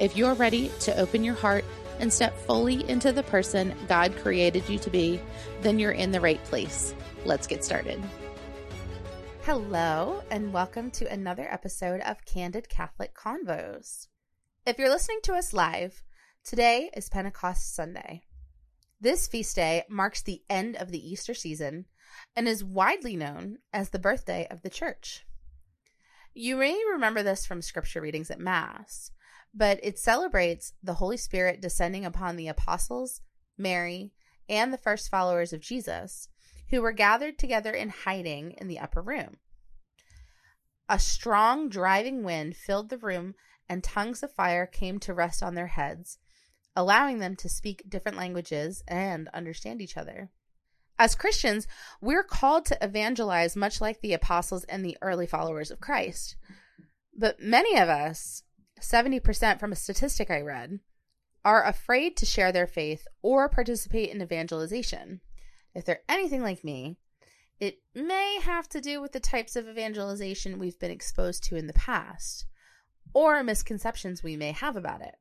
If you're ready to open your heart and step fully into the person God created you to be, then you're in the right place. Let's get started. Hello, and welcome to another episode of Candid Catholic Convos. If you're listening to us live, today is Pentecost Sunday. This feast day marks the end of the Easter season and is widely known as the birthday of the Church. You may remember this from scripture readings at Mass but it celebrates the Holy Spirit descending upon the apostles, Mary, and the first followers of Jesus, who were gathered together in hiding in the upper room. A strong driving wind filled the room, and tongues of fire came to rest on their heads, allowing them to speak different languages and understand each other. As Christians, we're called to evangelize much like the apostles and the early followers of Christ. But many of us 70% from a statistic I read, are afraid to share their faith or participate in evangelization. If they're anything like me, it may have to do with the types of evangelization we've been exposed to in the past, or misconceptions we may have about it.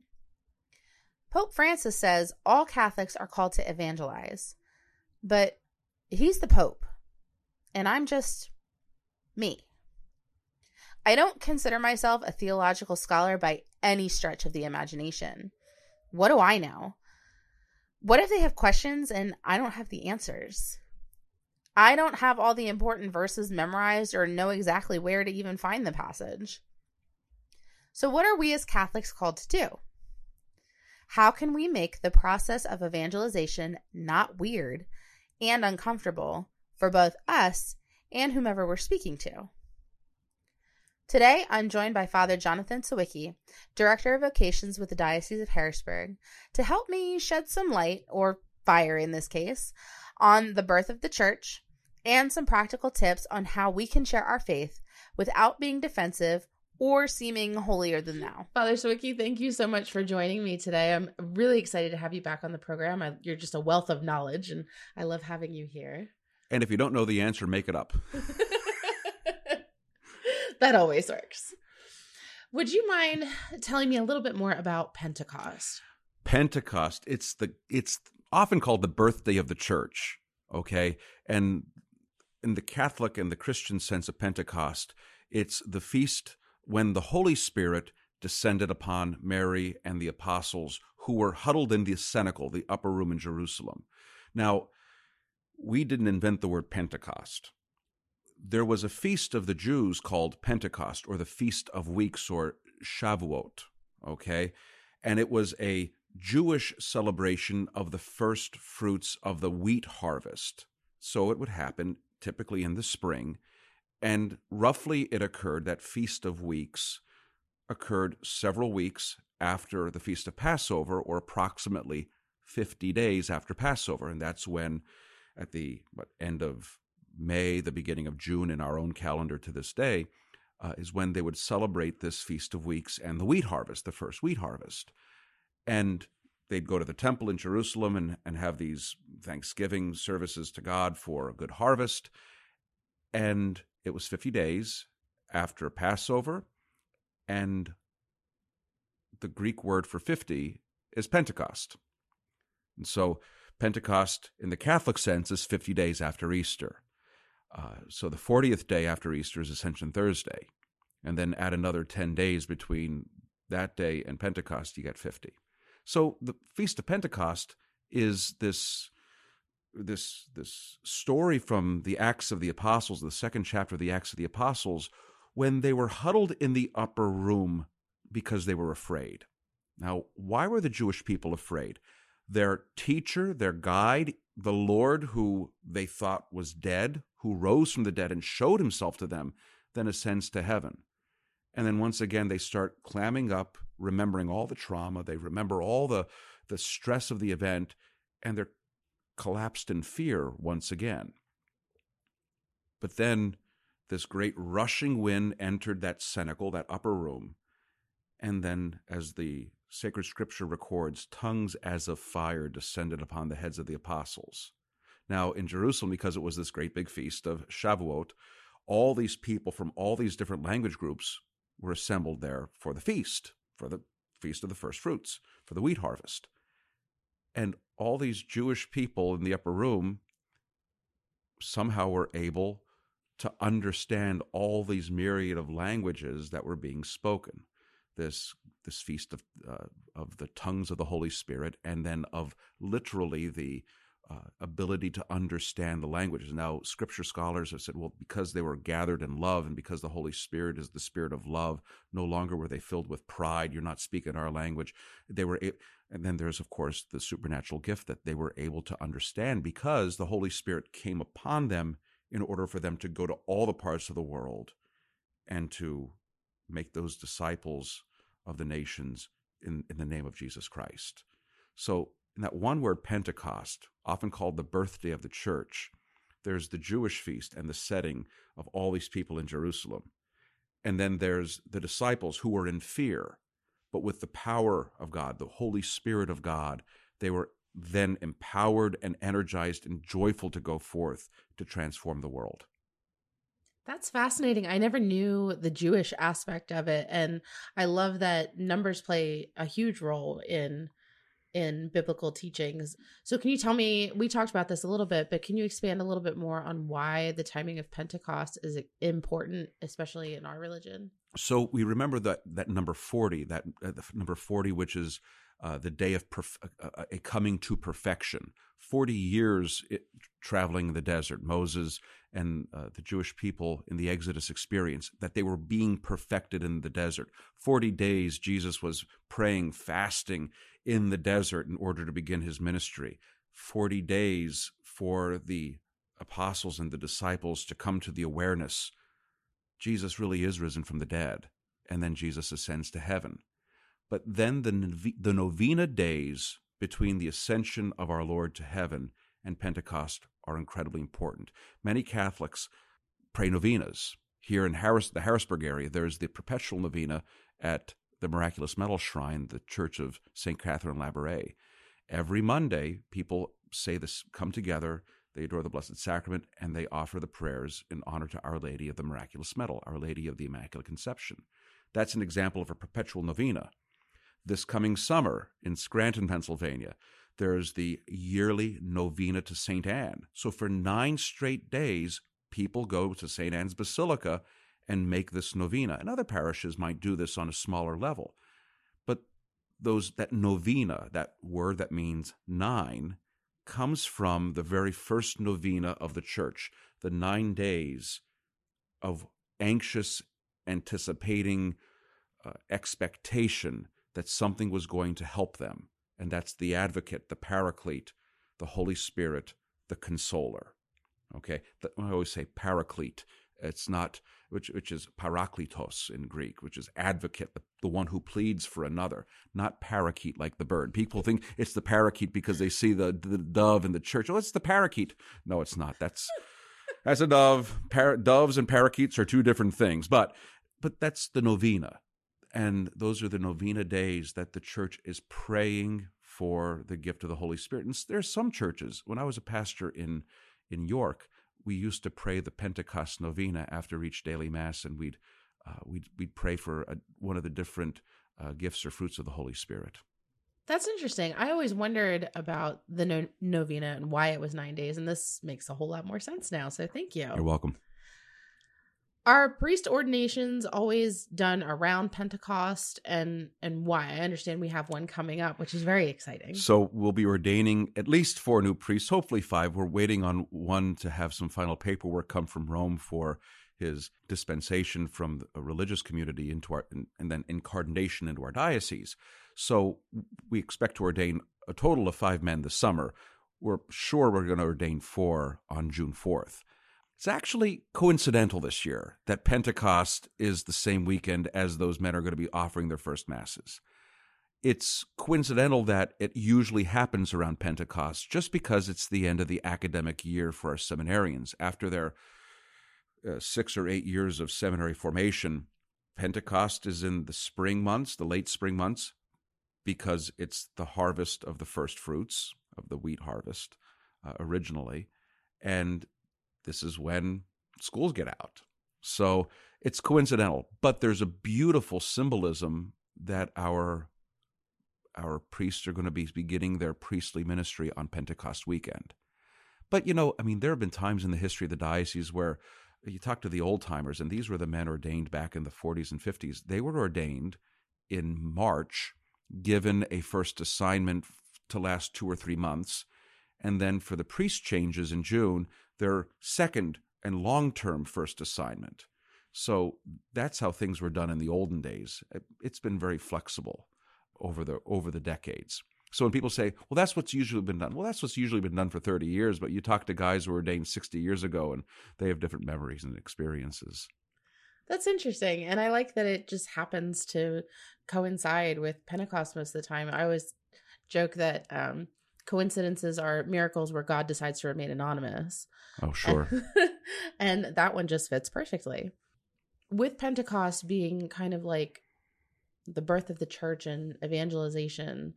Pope Francis says all Catholics are called to evangelize, but he's the Pope, and I'm just me. I don't consider myself a theological scholar by any stretch of the imagination. What do I know? What if they have questions and I don't have the answers? I don't have all the important verses memorized or know exactly where to even find the passage. So, what are we as Catholics called to do? How can we make the process of evangelization not weird and uncomfortable for both us and whomever we're speaking to? Today, I'm joined by Father Jonathan Sawicki, Director of Vocations with the Diocese of Harrisburg, to help me shed some light, or fire in this case, on the birth of the church and some practical tips on how we can share our faith without being defensive or seeming holier than thou. Father Sawicki, thank you so much for joining me today. I'm really excited to have you back on the program. I, you're just a wealth of knowledge, and I love having you here. And if you don't know the answer, make it up. that always works. Would you mind telling me a little bit more about Pentecost? Pentecost, it's the it's often called the birthday of the church, okay? And in the Catholic and the Christian sense of Pentecost, it's the feast when the Holy Spirit descended upon Mary and the apostles who were huddled in the cenacle, the upper room in Jerusalem. Now, we didn't invent the word Pentecost there was a feast of the Jews called Pentecost or the Feast of Weeks or Shavuot, okay? And it was a Jewish celebration of the first fruits of the wheat harvest. So it would happen typically in the spring. And roughly it occurred, that Feast of Weeks occurred several weeks after the Feast of Passover, or approximately 50 days after Passover. And that's when, at the what, end of May, the beginning of June in our own calendar to this day, uh, is when they would celebrate this Feast of Weeks and the wheat harvest, the first wheat harvest. And they'd go to the temple in Jerusalem and, and have these Thanksgiving services to God for a good harvest. And it was 50 days after Passover. And the Greek word for 50 is Pentecost. And so Pentecost in the Catholic sense is 50 days after Easter. Uh, so the 40th day after Easter is Ascension Thursday. And then add another 10 days between that day and Pentecost, you get 50. So the Feast of Pentecost is this this this story from the Acts of the Apostles, the second chapter of the Acts of the Apostles, when they were huddled in the upper room because they were afraid. Now, why were the Jewish people afraid? Their teacher, their guide, the Lord who they thought was dead, who rose from the dead and showed himself to them, then ascends to heaven. And then once again, they start clamming up remembering all the trauma, they remember all the, the stress of the event, and they're collapsed in fear once again. But then this great rushing wind entered that cenacle, that upper room, and then, as the sacred scripture records, tongues as of fire descended upon the heads of the apostles. Now, in Jerusalem, because it was this great big feast of Shavuot, all these people from all these different language groups were assembled there for the feast, for the feast of the first fruits, for the wheat harvest. And all these Jewish people in the upper room somehow were able to understand all these myriad of languages that were being spoken. This this feast of uh, of the tongues of the Holy Spirit, and then of literally the uh, ability to understand the languages. Now, scripture scholars have said, well, because they were gathered in love and because the Holy Spirit is the spirit of love, no longer were they filled with pride. You're not speaking our language. They were, and then there's, of course, the supernatural gift that they were able to understand because the Holy Spirit came upon them in order for them to go to all the parts of the world and to make those disciples of the nations in, in the name of Jesus Christ. So in that one word, Pentecost, often called the birthday of the church, there's the Jewish feast and the setting of all these people in Jerusalem. And then there's the disciples who were in fear, but with the power of God, the Holy Spirit of God, they were then empowered and energized and joyful to go forth to transform the world. That's fascinating. I never knew the Jewish aspect of it. And I love that numbers play a huge role in in biblical teachings. So can you tell me we talked about this a little bit, but can you expand a little bit more on why the timing of Pentecost is important especially in our religion? So we remember that that number 40, that uh, number 40 which is uh, the day of perf- uh, uh, a coming to perfection. 40 years it, traveling the desert, Moses and uh, the Jewish people in the Exodus experience, that they were being perfected in the desert. 40 days Jesus was praying, fasting in the desert in order to begin his ministry. 40 days for the apostles and the disciples to come to the awareness Jesus really is risen from the dead. And then Jesus ascends to heaven. But then the, the novena days between the ascension of our Lord to heaven and Pentecost are incredibly important. Many Catholics pray novenas. Here in Harris, the Harrisburg area, there's the perpetual novena at the Miraculous Medal Shrine, the Church of St. Catherine Labouré. Every Monday, people say this, come together, they adore the Blessed Sacrament, and they offer the prayers in honor to Our Lady of the Miraculous Medal, Our Lady of the Immaculate Conception. That's an example of a perpetual novena this coming summer in Scranton, Pennsylvania. There's the yearly novena to St. Anne. So for nine straight days, people go to St. Anne's Basilica and make this novena. And other parishes might do this on a smaller level. But those that novena, that word that means nine, comes from the very first novena of the church, the nine days of anxious, anticipating uh, expectation that something was going to help them. And that's the advocate, the paraclete, the Holy Spirit, the consoler. Okay? I always say paraclete. It's not, which, which is parakletos in Greek, which is advocate, the, the one who pleads for another, not parakeet like the bird. People think it's the parakeet because they see the, the dove in the church. Oh, it's the parakeet. No, it's not. That's, that's a dove. Par- doves and parakeets are two different things, but, but that's the novena and those are the novena days that the church is praying for the gift of the Holy Spirit. And there's some churches. When I was a pastor in in York, we used to pray the Pentecost novena after each daily mass, and we'd uh, we'd we'd pray for a, one of the different uh, gifts or fruits of the Holy Spirit. That's interesting. I always wondered about the no- novena and why it was nine days, and this makes a whole lot more sense now. So thank you. You're welcome. Are priest ordinations always done around Pentecost and and why? I understand we have one coming up, which is very exciting. So we'll be ordaining at least four new priests, hopefully five. We're waiting on one to have some final paperwork come from Rome for his dispensation from a religious community into our and, then incarnation into our diocese. So we expect to ordain a total of five men this summer. We're sure we're going to ordain four on June 4th. It's actually coincidental this year that Pentecost is the same weekend as those men are going to be offering their first masses. it's coincidental that it usually happens around Pentecost just because it's the end of the academic year for our seminarians. After their uh, six or eight years of seminary formation, Pentecost is in the spring months, the late spring months, because it's the harvest of the first fruits of the wheat harvest uh, originally. And this is when schools get out. So it's coincidental, but there's a beautiful symbolism that our our priests are going to be beginning their priestly ministry on Pentecost weekend. But you know, I mean, there have been times in the history of the diocese where you talk to the old timers, and these were the men ordained back in the 40s and 50s. They were ordained in March, given a first assignment to last two or three months, and then for the priest changes in June, their second and long term first assignment. So that's how things were done in the olden days. It's been very flexible over the over the decades. So when people say, "Well, that's what's usually been done," well, that's what's usually been done for thirty years. But you talk to guys who were ordained sixty years ago, and they have different memories and experiences. That's interesting, and I like that it just happens to coincide with Pentecost most of the time. I always joke that um, coincidences are miracles where God decides to remain anonymous. Oh, sure. and that one just fits perfectly. With Pentecost being kind of like the birth of the church and evangelization.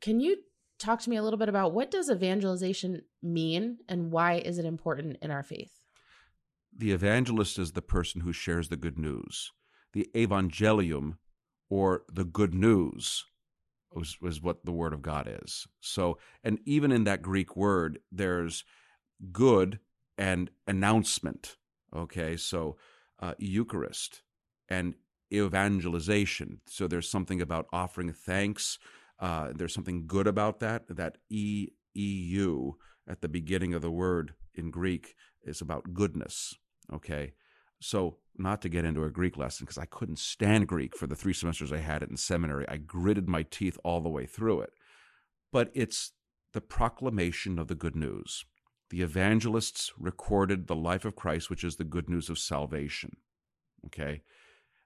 Can you talk to me a little bit about what does evangelization mean and why is it important in our faith? The evangelist is the person who shares the good news. The evangelium or the good news was, was what the word of God is. So, and even in that Greek word, there's good and announcement. Okay, so uh, Eucharist and evangelization. So there's something about offering thanks. Uh, there's something good about that. That E E U at the beginning of the word in Greek is about goodness. Okay. So, not to get into a Greek lesson, because I couldn't stand Greek for the three semesters I had it in seminary. I gritted my teeth all the way through it. But it's the proclamation of the good news. The evangelists recorded the life of Christ, which is the good news of salvation. Okay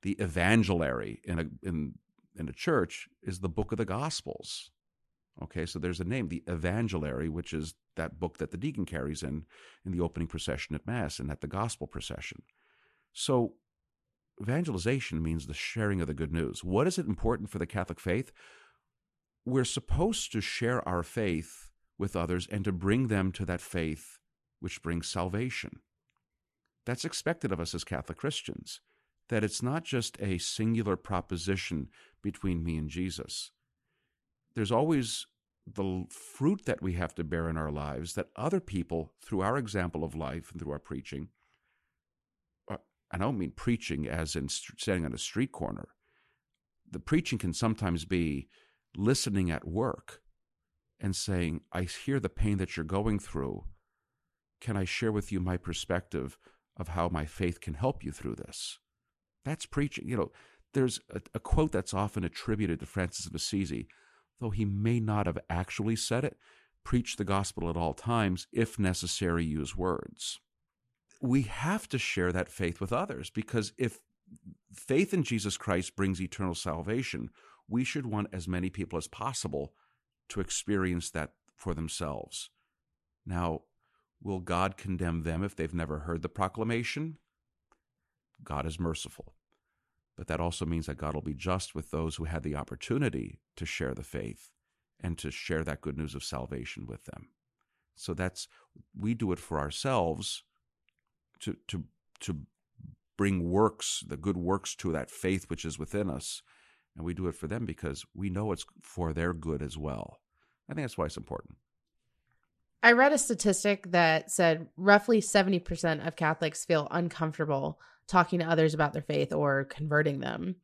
the evangelary in a in in a church is the book of the gospels okay so there's a name the evangelary which is that book that the deacon carries in in the opening procession at mass and at the gospel procession so evangelization means the sharing of the good news. What is it important for the catholic faith? We're supposed to share our faith with others and to bring them to that faith which brings salvation. That's expected of us as catholic christians that it's not just a singular proposition between me and Jesus. There's always the fruit that we have to bear in our lives that other people, through our example of life and through our preaching, I don't mean preaching as in standing on a street corner. The preaching can sometimes be listening at work and saying, I hear the pain that you're going through. Can I share with you my perspective of how my faith can help you through this? That's preaching. You know, there's a, a, quote that's often attributed to Francis of Assisi, though he may not have actually said it preach the gospel at all times, if necessary, use words. We have to share that faith with others because if faith in Jesus Christ brings eternal salvation, we should want as many people as possible to experience that for themselves. Now, will God condemn them if they've never heard the proclamation? God is merciful. But that also means that God will be just with those who had the opportunity to share the faith and to share that good news of salvation with them. So that's we do it for ourselves to to to bring works, the good works to that faith which is within us, and we do it for them because we know it's for their good as well. I think that's why it's important. I read a statistic that said roughly 70% of Catholics feel uncomfortable talking to others about their faith or converting them.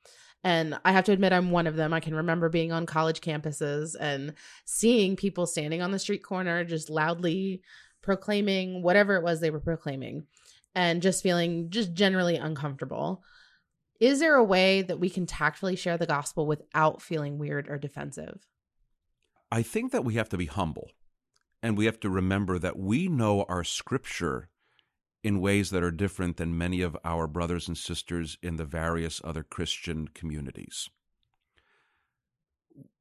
And I have to admit, I'm one of them. I can remember being on college campuses and seeing people standing on the street corner just loudly proclaiming whatever it was they were proclaiming and just feeling just generally uncomfortable. Is there a way that we can tactfully share the gospel without feeling weird or defensive? I think that we have to be humble and we have to remember that we know our scripture in ways that are different than many of our brothers and sisters in the various other Christian communities.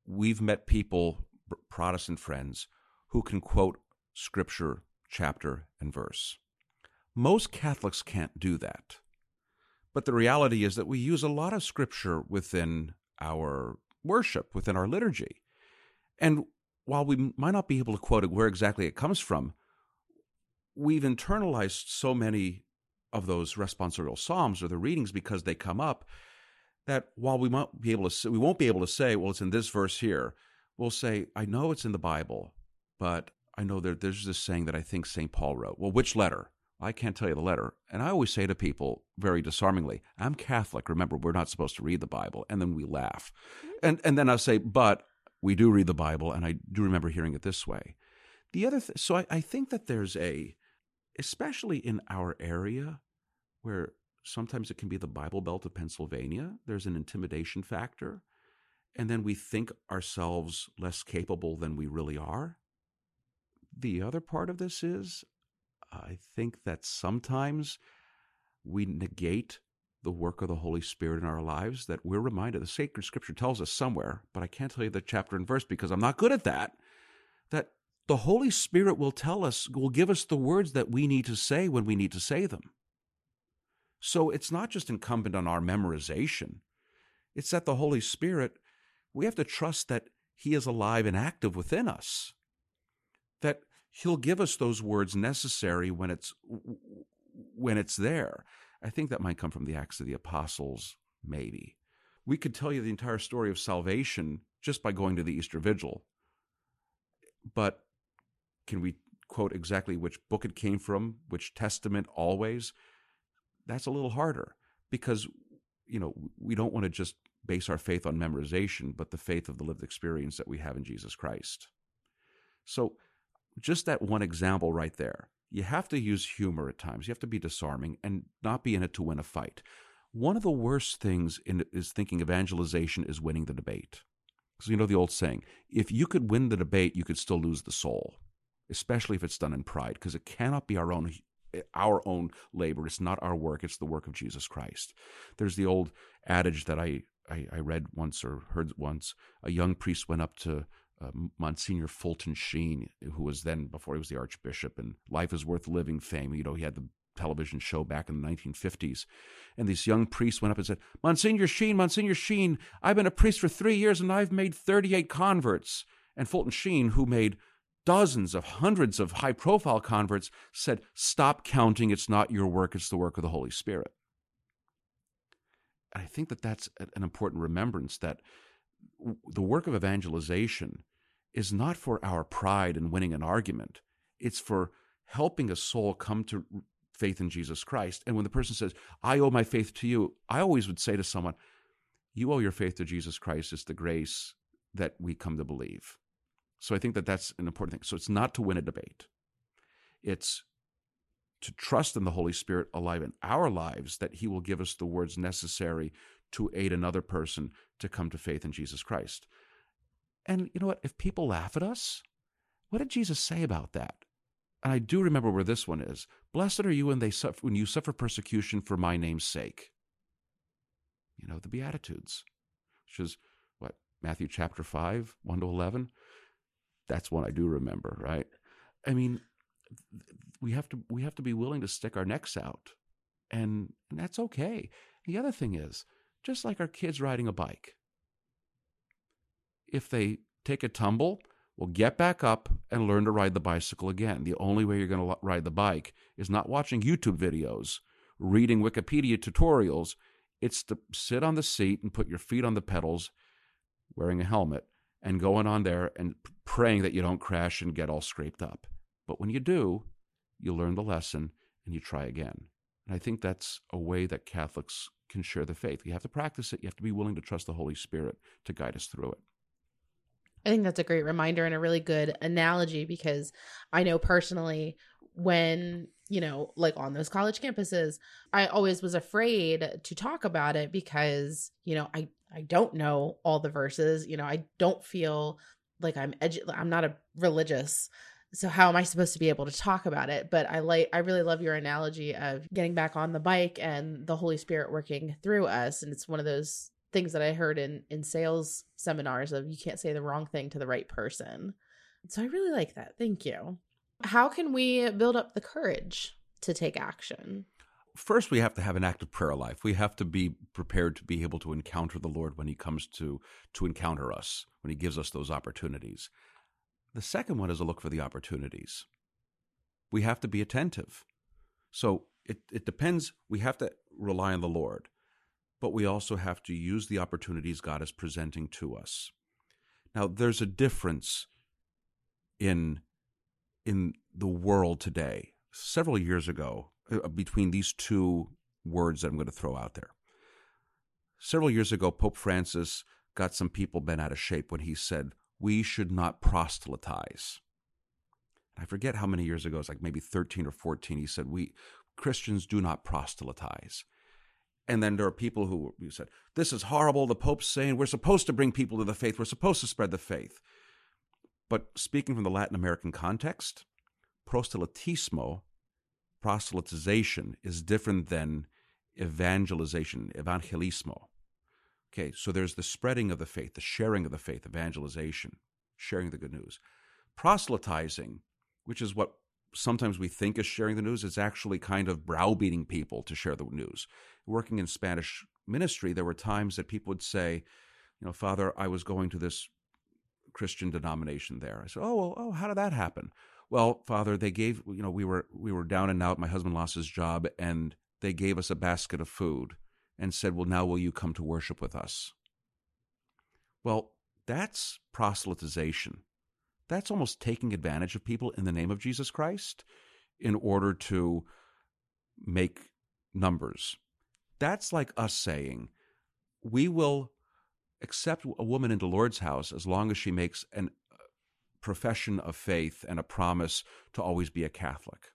we've met people, Protestant friends, who can quote scripture, chapter, and verse. Most Catholics can't do that. But the reality is that we use a lot of scripture within our worship, within our liturgy. And while we might not be able to quote where exactly it comes from, we've internalized so many of those responsorial psalms or the readings because they come up that while we might be able to we won't be able to say, well, it's in this verse here. We'll say, I know it's in the Bible, but I know there, there's this saying that I think St. Paul wrote. Well, which letter? I can't tell you the letter. And I always say to people very disarmingly, I'm Catholic. Remember, we're not supposed to read the Bible. And then we laugh. Mm-hmm. And, and then I'll say, but we do read the Bible, and I do remember hearing it this way. The other, th- so I, I think that there's a, especially in our area, where sometimes it can be the Bible Belt of Pennsylvania, there's an intimidation factor. And then we think ourselves less capable than we really are. The other part of this is I think that sometimes we negate the work of the Holy Spirit in our lives, that we're reminded. The sacred scripture tells us somewhere, but I can't tell you the chapter and verse because I'm not good at that, that the Holy Spirit will tell us, will give us the words that we need to say when we need to say them. So it's not just incumbent on our memorization, it's that the Holy Spirit, we have to trust that He is alive and active within us. That he'll give us those words necessary when it's when it's there. I think that might come from the Acts of the Apostles, maybe. We could tell you the entire story of salvation just by going to the Easter Vigil. But can we quote exactly which book it came from, which testament always? That's a little harder because you know, we don't want to just base our faith on memorization, but the faith of the lived experience that we have in Jesus Christ. So just that one example right there. You have to use humor at times. You have to be disarming and not be in it to win a fight. One of the worst things in is thinking evangelization is winning the debate. So you know the old saying, if you could win the debate, you could still lose the soul, especially if it's done in pride, because it cannot be our own our own labor. It's not our work, it's the work of Jesus Christ. There's the old adage that I, I, I read once or heard once. A young priest went up to uh, Monsignor Fulton Sheen, who was then, before he was the Archbishop, and Life is Worth Living fame. You know, he had the television show back in the 1950s. And this young priest went up and said, Monsignor Sheen, Monsignor Sheen, I've been a priest for three years and I've made 38 converts. And Fulton Sheen, who made dozens of hundreds of high profile converts, said, Stop counting. It's not your work, it's the work of the Holy Spirit. And I think that that's an important remembrance that the work of evangelization is not for our pride in winning an argument. It's for helping a soul come to faith in Jesus Christ. And when the person says, I owe my faith to you, I always would say to someone, You owe your faith to Jesus Christ. It's the grace that we come to believe. So I think that that's an important thing. So it's not to win a debate, it's to trust in the Holy Spirit alive in our lives that He will give us the words necessary to aid another person to come to faith in Jesus Christ. And you know what? If people laugh at us, what did Jesus say about that? And I do remember where this one is. Blessed are you when they suffer, when you suffer persecution for my name's sake. You know, the Beatitudes, which is what, Matthew chapter 5, 1 to 11. That's one I do remember, right? I mean, we have to we have to be willing to stick our necks out. And, and that's okay. The other thing is, just like our kids riding a bike, if they take a tumble, well, get back up and learn to ride the bicycle again. The only way you're going to ride the bike is not watching YouTube videos, reading Wikipedia tutorials. It's to sit on the seat and put your feet on the pedals, wearing a helmet, and going on there and praying that you don't crash and get all scraped up. But when you do, you learn the lesson and you try again. And I think that's a way that Catholics can share the faith. You have to practice it. You have to be willing to trust the Holy Spirit to guide us through it. I think that's a great reminder and a really good analogy because I know personally when, you know, like on those college campuses, I always was afraid to talk about it because, you know, I I don't know all the verses, you know, I don't feel like I'm edu- I'm not a religious so how am i supposed to be able to talk about it but i like i really love your analogy of getting back on the bike and the holy spirit working through us and it's one of those things that I heard in in sales seminars of you can't say the wrong thing to the right person. So I really like that. Thank you. How can we build up the courage to take action? First, we have to have an active prayer life. We have to be prepared to be able to encounter the Lord when He comes to to encounter us, when He gives us those opportunities. The second one is a look for the opportunities. We have to be attentive. So it, it depends. We have to rely on the Lord, but we also have to use the opportunities God is presenting to us. Now, there's a difference in in the world today. Several years ago, uh, between these two words that I'm going to throw out there. Several years ago, Pope Francis got some people bent out of shape when he said, We should not proselytize. I forget how many years ago, it's like maybe 13 or 14, he said, We Christians do not proselytize. And then there are people who said, This is horrible. The Pope's saying we're supposed to bring people to the faith, we're supposed to spread the faith. But speaking from the Latin American context, proselytismo, proselytization, is different than evangelization, evangelismo. Okay, so there's the spreading of the faith, the sharing of the faith, evangelization, sharing the good news. Proselytizing, which is what sometimes we think is sharing the news, is actually kind of browbeating people to share the news. Working in Spanish ministry, there were times that people would say, you know, Father, I was going to this Christian denomination there. I said, oh, well, oh, how did that happen? Well, Father, they gave, you know, we were we were down and out. My husband lost his job, and they gave us a basket of food and said, well, now will you come to worship with us? Well, that's proselytization. That's almost taking advantage of people in the name of Jesus Christ in order to make numbers. That's like us saying, we will accept a woman into Lourdes House as long as she makes a uh, profession of faith and a promise to always be a Catholic.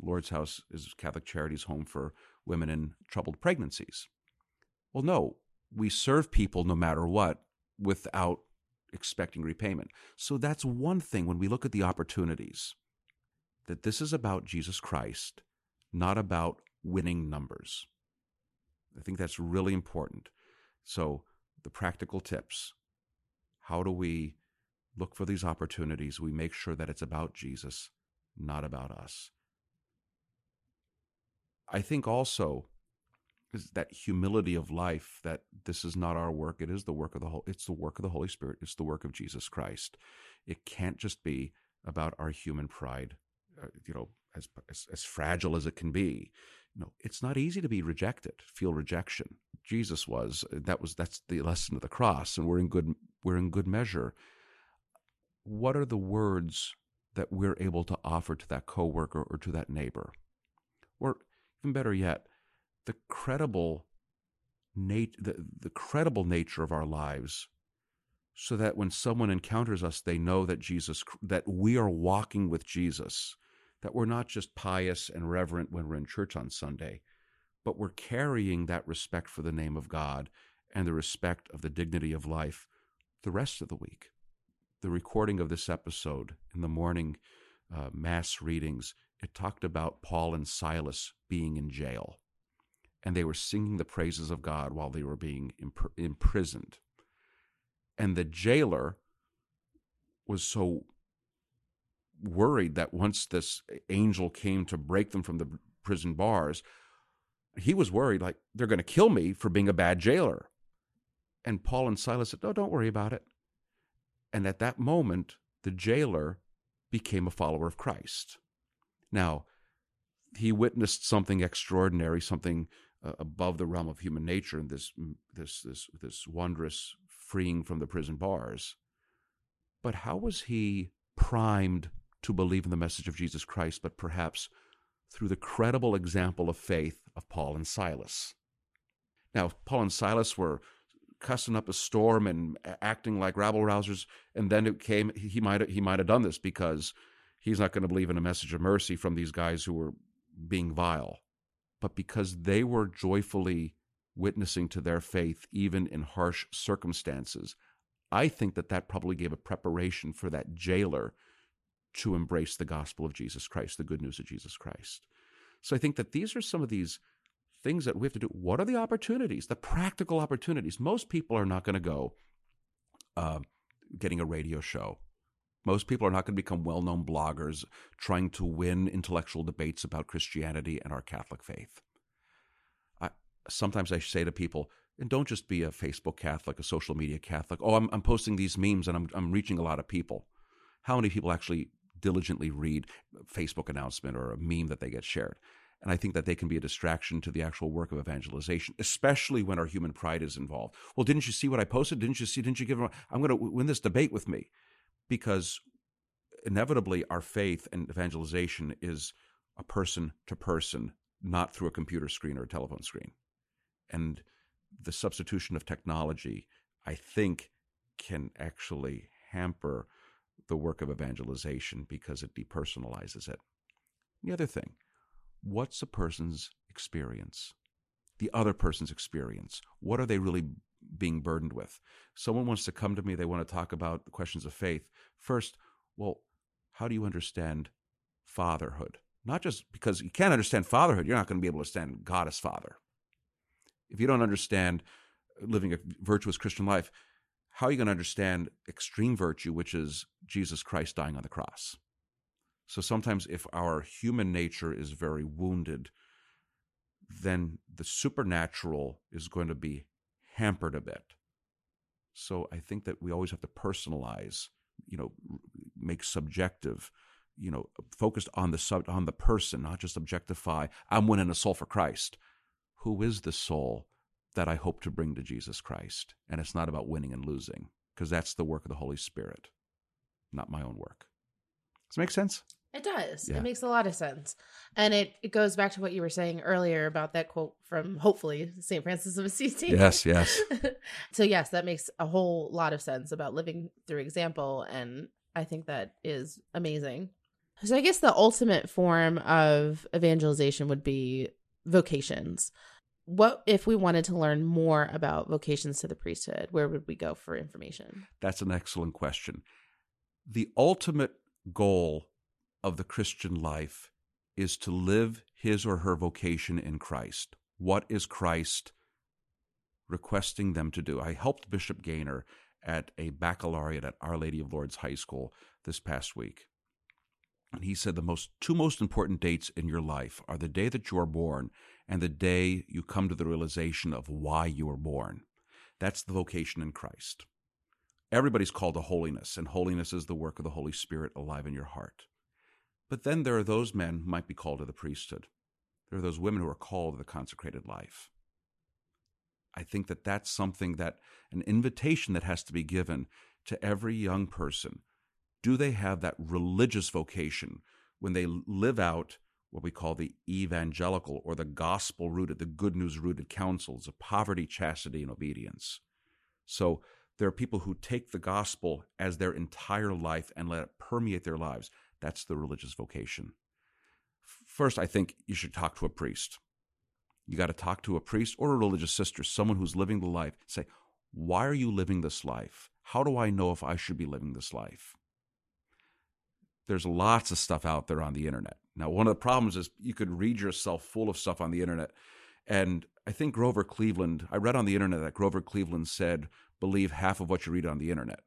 Lourdes House is Catholic Charities home for women in troubled pregnancies. Well, no, we serve people no matter what without expecting repayment. So that's one thing when we look at the opportunities that this is about Jesus Christ, not about winning numbers. I think that's really important. So the practical tips. How do we look for these opportunities? We make sure that it's about Jesus, not about us. I think also is that humility of life that this is not our work it is the work of the whole it's the work of the holy spirit it's the work of jesus christ it can't just be about our human pride uh, you know as, as, as fragile as it can be no, it's not easy to be rejected, feel rejection. Jesus was. That was that's the lesson of the cross, and we're in good we're in good measure. What are the words that we're able to offer to that coworker or to that neighbor? Or even better yet, the credible nat- the, the credible nature of our lives so that when someone encounters us they know that Jesus that we are walking with Jesus that we're not just pious and reverent when we're in church on Sunday, but we're carrying that respect for the name of God and the respect of the dignity of life the rest of the week. The recording of this episode in the morning uh, mass readings, it talked about Paul and Silas being in jail. And they were singing the praises of God while they were being imp- imprisoned. And the jailer was so worried that once this angel came to break them from the prison bars, he was worried like they're going to kill me for being a bad jailer. And Paul and Silas said, "No, don't worry about it." And at that moment, the jailer became a follower of Christ. Now, he witnessed something extraordinary, something uh, above the realm of human nature, and this this this this wondrous freeing from the prison bars. But how was he primed to believe in the message of Jesus Christ, but perhaps through the credible example of faith of Paul and Silas. Now, Paul and Silas were cussing up a storm and acting like rabble rousers, and then it came. He might he might have done this because he's not going to believe in a message of mercy from these guys who were being vile, but because they were joyfully witnessing to their faith even in harsh circumstances. I think that that probably gave a preparation for that jailer to embrace the gospel of Jesus Christ, the good news of Jesus Christ. So I think that these are some of these things that we have to do. What are the opportunities, the practical opportunities? Most people are not going to go uh, getting a radio show. Most people are not going to become well known bloggers trying to win intellectual debates about Christianity and our Catholic faith. I, sometimes I say to people, and don't just be a Facebook Catholic, a social media Catholic. Oh, I'm, I'm posting these memes and I'm, I'm reaching a lot of people. How many people actually diligently read Facebook announcement or a meme that they get shared? And I think that they can be a distraction to the actual work of evangelization, especially when our human pride is involved. Well, didn't you see what I posted? Didn't you see? Didn't you give them? I'm going to win this debate with me, because inevitably our faith and evangelization is a person to person, not through a computer screen or a telephone screen. And the substitution of technology, I think, can actually hamper the work of evangelization because it depersonalizes it. The other thing, what's a person's experience? The other person's experience. What are they really being burdened with? Someone wants to come to me, they want to talk about the questions of faith. First, well, how do you understand fatherhood? Not just because you can't understand fatherhood, you're not going to be able to understand God as Father if you don't understand living a virtuous Christian life, how are you going to understand extreme virtue, which is Jesus Christ dying on the cross? So sometimes, if our human nature is very wounded, then the supernatural is going to be hampered a bit. So I think that we always have to personalize, you know, make subjective, you know, focused on the sub on the person, not just objectify. I'm winning a soul for Christ who is the soul that I hope to bring to Jesus Christ? And it's not about winning and losing, because that's the work of the Holy Spirit, not my own work. Does it make sense? It does. Yeah. It makes a lot of sense. And it, it goes back to what you were saying earlier about that quote from hopefully St. Francis of Assisi. Yes, yes. so, yes, that makes a whole lot of sense about living through example. And I think that is amazing. So, I guess the ultimate form of evangelization would be vocations what if we wanted to learn more about vocations to the priesthood where would we go for information that's an excellent question the ultimate goal of the christian life is to live his or her vocation in christ what is christ requesting them to do i helped bishop Gainer at a baccalaureate at our lady of Lourdes high school this past week and he said the most two most important dates in your life are the day that you are born and the day you come to the realization of why you were born. That's the vocation in Christ. Everybody's called to holiness, and holiness is the work of the Holy Spirit alive in your heart. But then there are those men who might be called to the priesthood. There are those women who are called to the consecrated life. I think that that's something that an invitation that has to be given to every young person. Do they have that religious vocation when they live out what we call the evangelical or the gospel rooted, the good news rooted counsels of poverty, chastity, and obedience. So there are people who take the gospel as their entire life and let it permeate their lives. That's the religious vocation. First, I think you should talk to a priest. You got to talk to a priest or a religious sister, someone who's living the life. Say, why are you living this life? How do I know if I should be living this life? There's lots of stuff out there on the internet. Now, one of the problems is you could read yourself full of stuff on the internet. And I think Grover Cleveland, I read on the internet that Grover Cleveland said, believe half of what you read on the internet.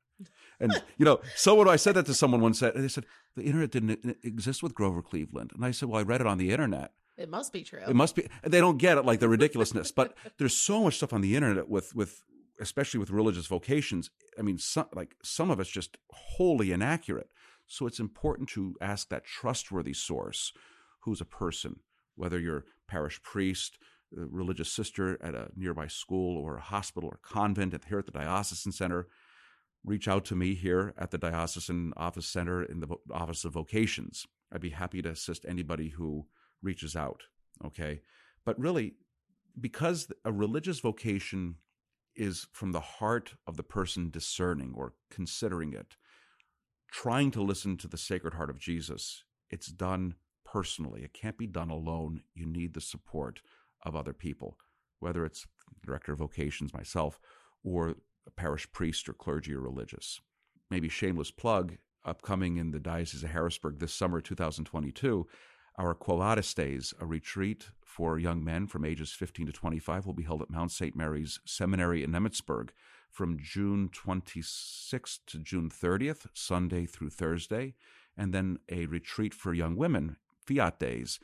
And, you know, so someone, I said that to someone once, and they said, the internet didn't exist with Grover Cleveland. And I said, well, I read it on the internet. It must be true. It must be. They don't get it, like the ridiculousness. but there's so much stuff on the internet with, with, especially with religious vocations. I mean, some, like some of it's just wholly inaccurate. So it's important to ask that trustworthy source who's a person, whether you're parish priest, a religious sister at a nearby school or a hospital or convent here at the diocesan center. Reach out to me here at the diocesan office center in the office of vocations. I'd be happy to assist anybody who reaches out. Okay. But really, because a religious vocation is from the heart of the person discerning or considering it, trying to listen to the Sacred Heart of Jesus, it's done personally. It can't be done alone. You need the support of other people, whether it's director of vocations, myself, or a parish priest or clergy or religious. Maybe shameless plug, upcoming in the Diocese of Harrisburg this summer, 2022, Our Quo Vadis Days, a retreat for young men from ages 15 to 25, will be held at Mount St. Mary's Seminary in Emmitsburg from June 26th to June 30th, Sunday through Thursday, and then a retreat for young women, Fiat Days,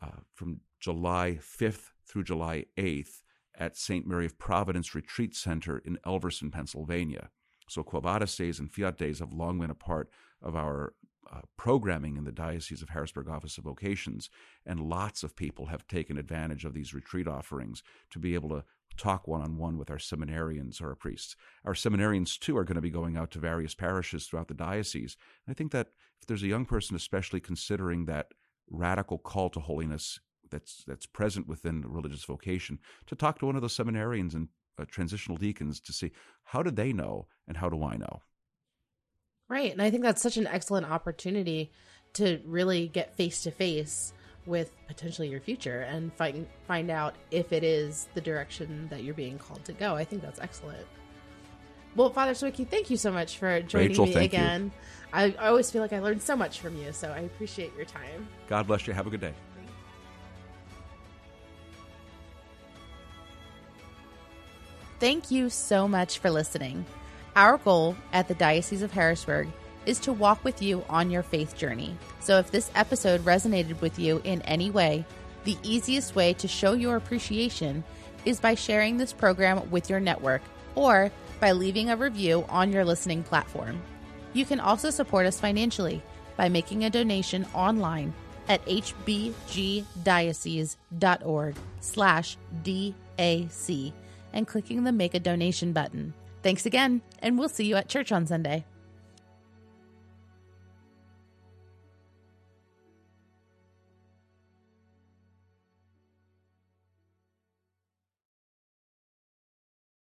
uh, from July 5th through July 8th at St. Mary of Providence Retreat Center in Elverson, Pennsylvania. So Quo Days and Fiat Days have long been a part of our uh, programming in the Diocese of Harrisburg Office of Vocations, and lots of people have taken advantage of these retreat offerings to be able to talk one on one with our seminarians or our priests. Our seminarians, too, are going to be going out to various parishes throughout the diocese. And I think that if there's a young person, especially considering that radical call to holiness that's that's present within the religious vocation, to talk to one of those seminarians and uh, transitional deacons to see how do they know and how do I know. Right, and I think that's such an excellent opportunity to really get face to face with potentially your future and find find out if it is the direction that you're being called to go. I think that's excellent. Well, Father Sawicki, thank you so much for joining Rachel, me again. I, I always feel like I learned so much from you, so I appreciate your time. God bless you. Have a good day. Thank you so much for listening. Our goal at the Diocese of Harrisburg is to walk with you on your faith journey. So if this episode resonated with you in any way, the easiest way to show your appreciation is by sharing this program with your network or by leaving a review on your listening platform. You can also support us financially by making a donation online at hbgdiocese.org slash DAC and clicking the Make a Donation button. Thanks again, and we'll see you at church on Sunday.